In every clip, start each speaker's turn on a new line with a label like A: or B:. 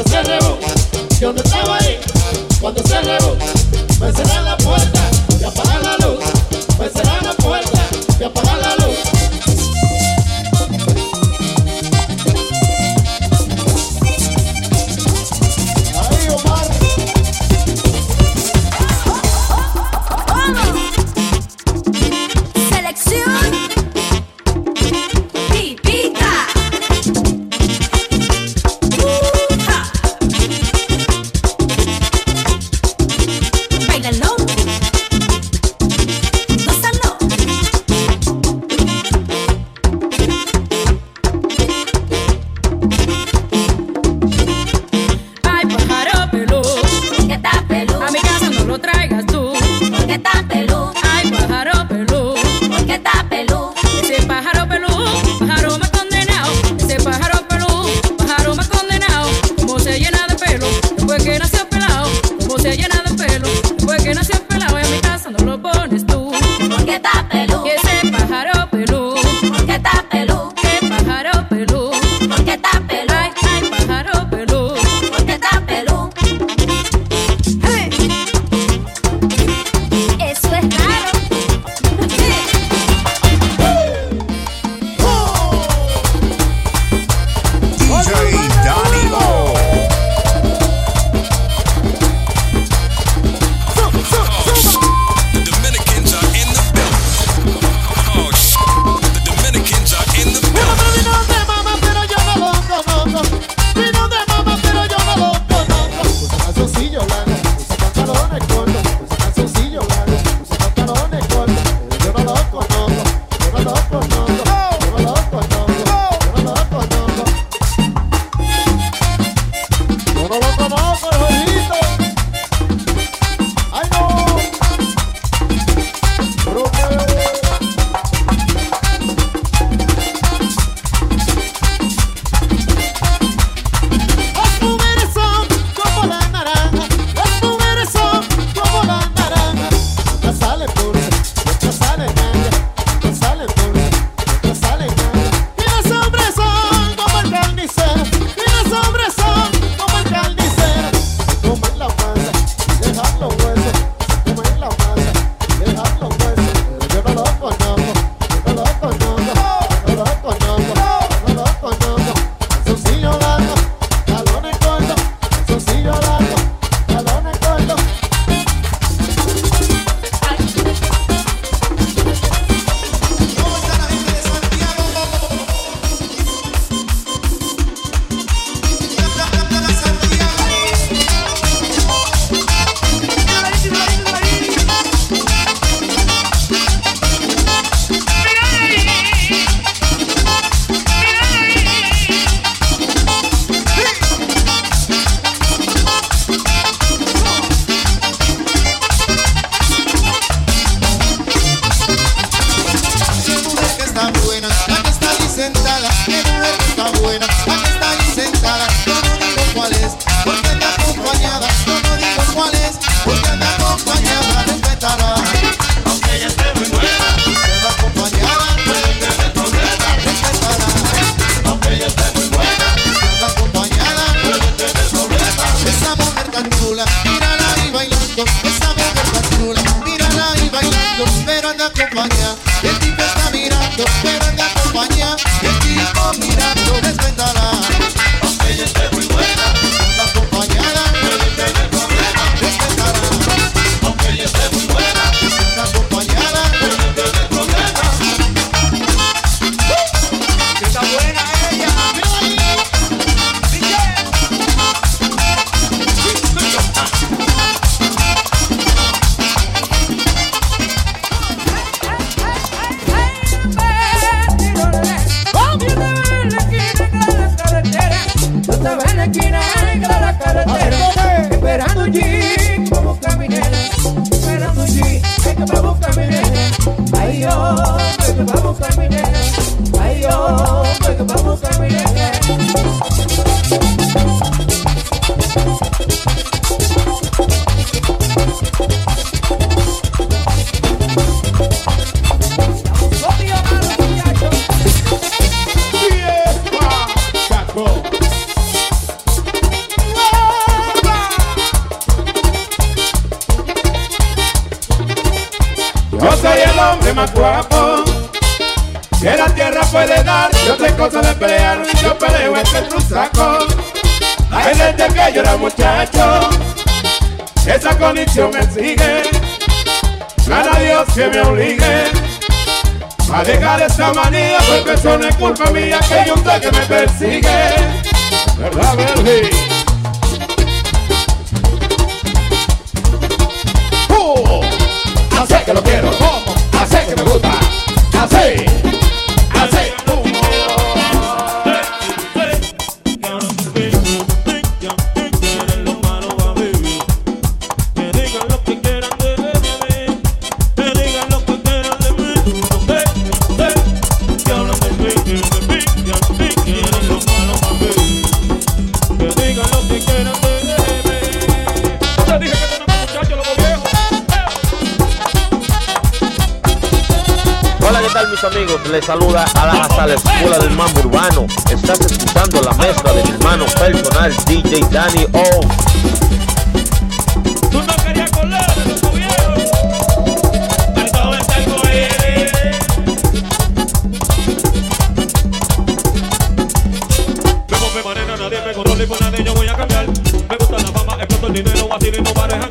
A: I'm rules. You a dejar esa manía, porque eso no es culpa mía que hay un que me persigue. ¿Verdad, Berlín? Uh, así que lo quiero, así que me gusta, así.
B: Amigos, les saluda a la Escuela del Mambo Urbano. Estás escuchando la mezcla de mi hermano personal DJ Danny O.
C: Me nadie yo voy a cambiar. Me gusta la fama, exploto el dinero, así y no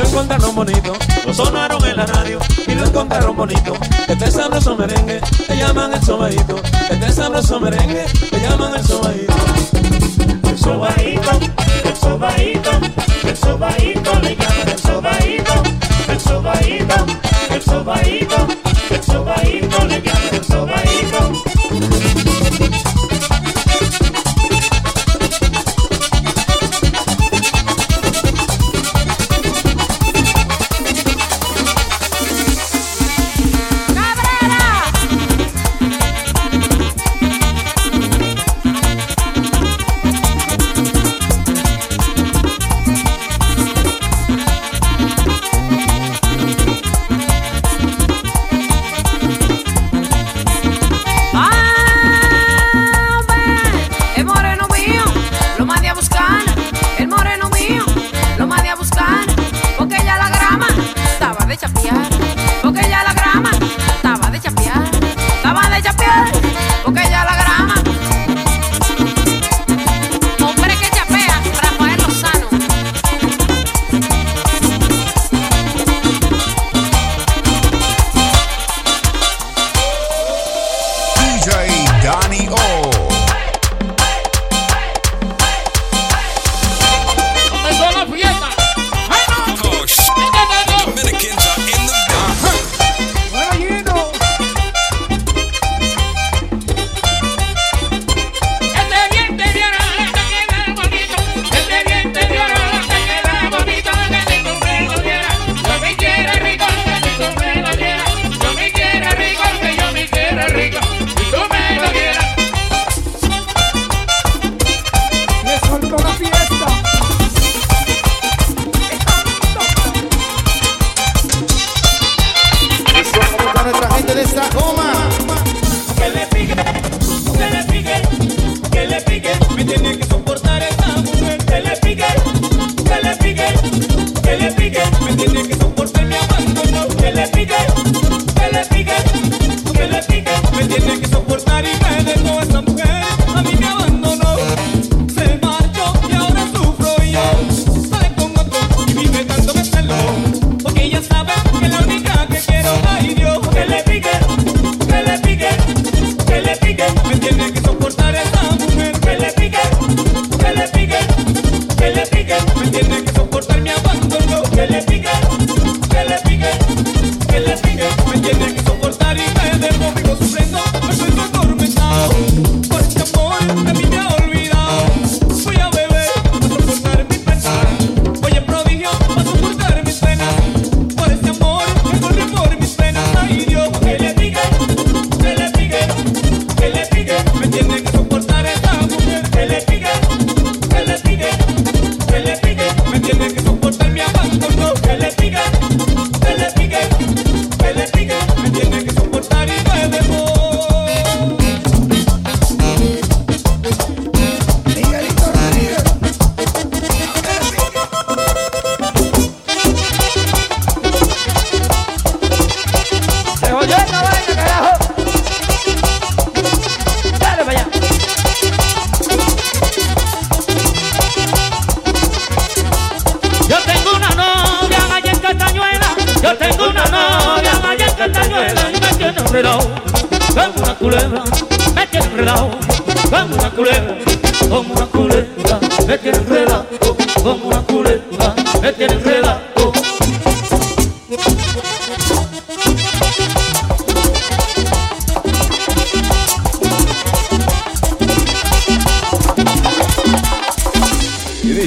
C: lo encontraron bonito, lo
D: sonaron en la radio y
C: lo encontraron bonito. Este sabroso merengue, le llaman
E: el
F: sobaíto. Este sabroso merengue,
C: le llaman el sobaíto. El sobaíto, el sobaíto, el
A: sobaíto, le llaman el sobaíto. El sobaíto, el sobaíto. tiene que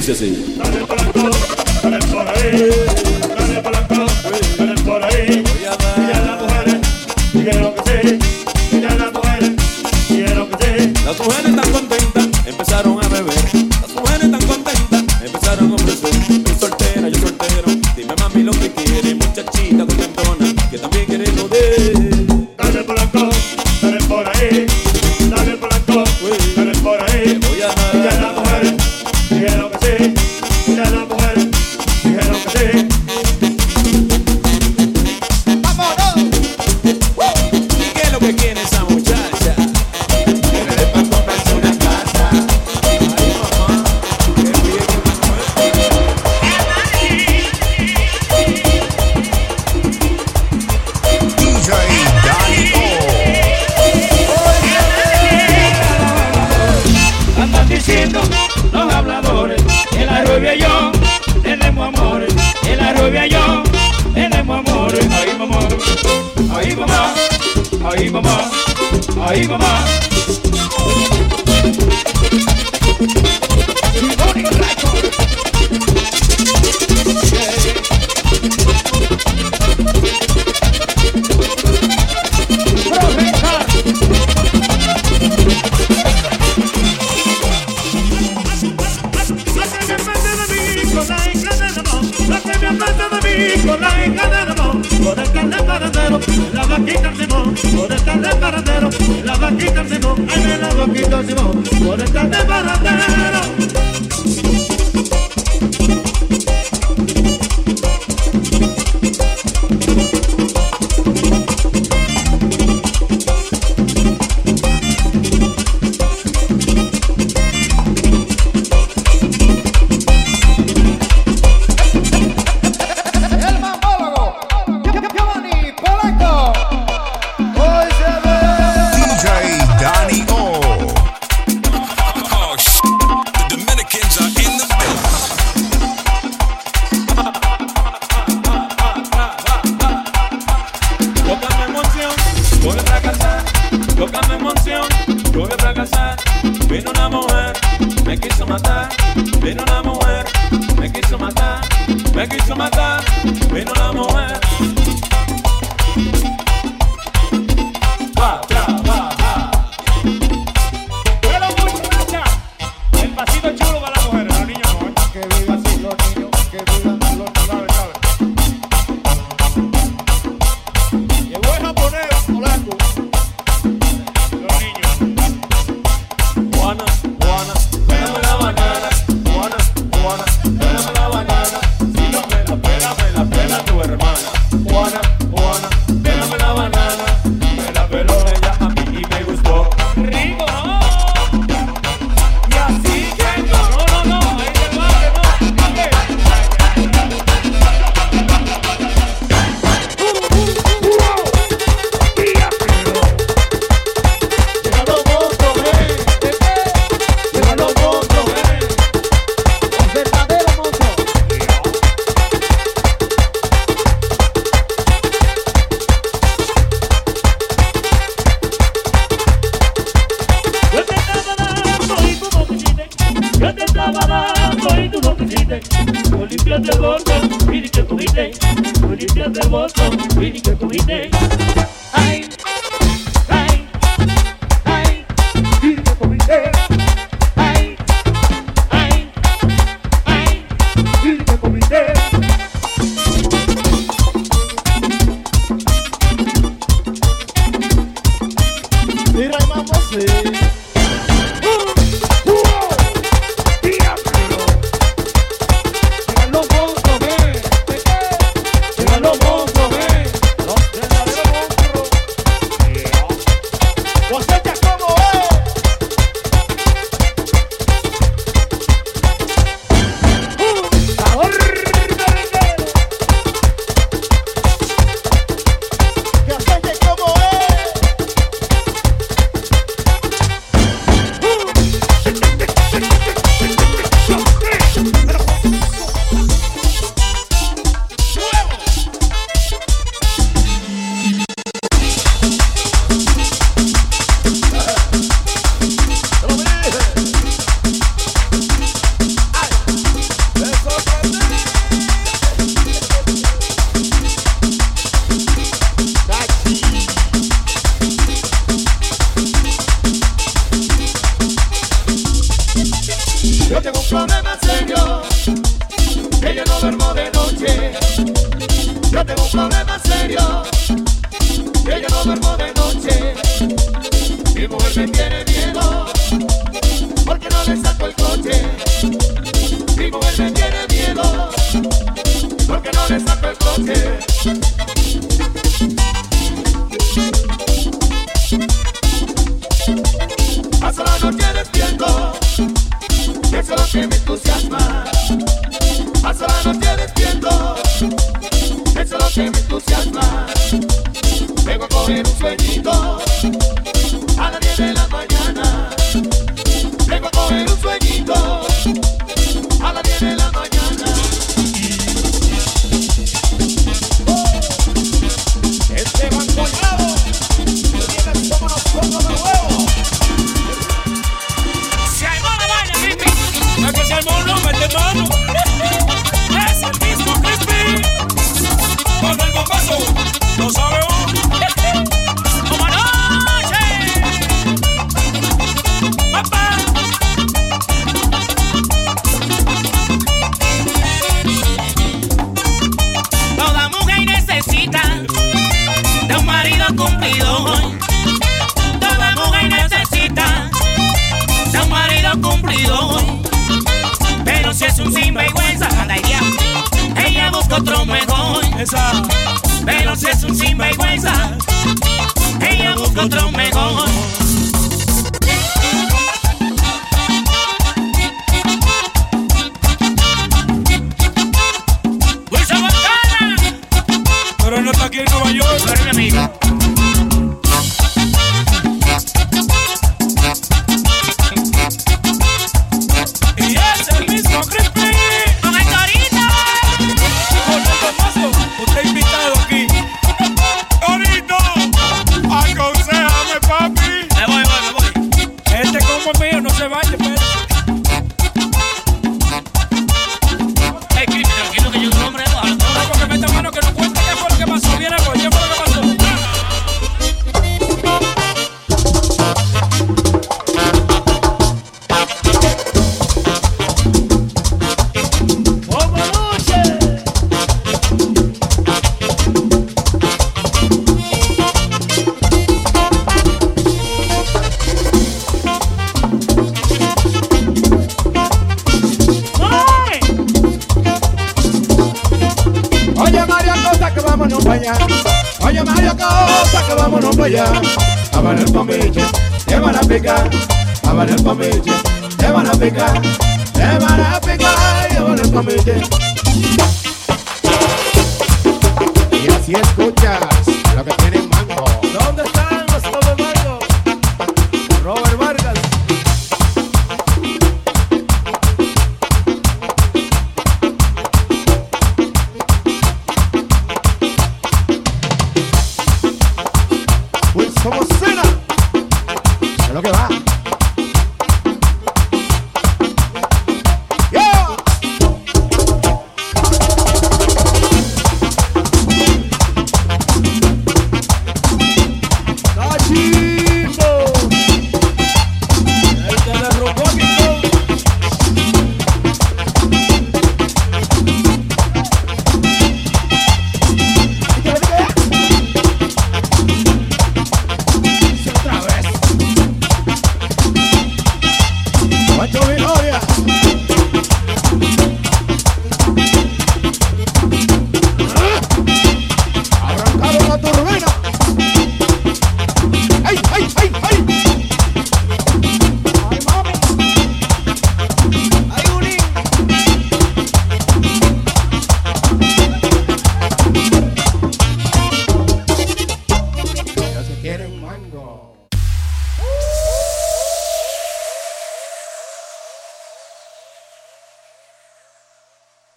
A: Dale por acá, dale por ahí, dale por acá, dale por ahí. Vira raiva você. Vengo a coger un sueñito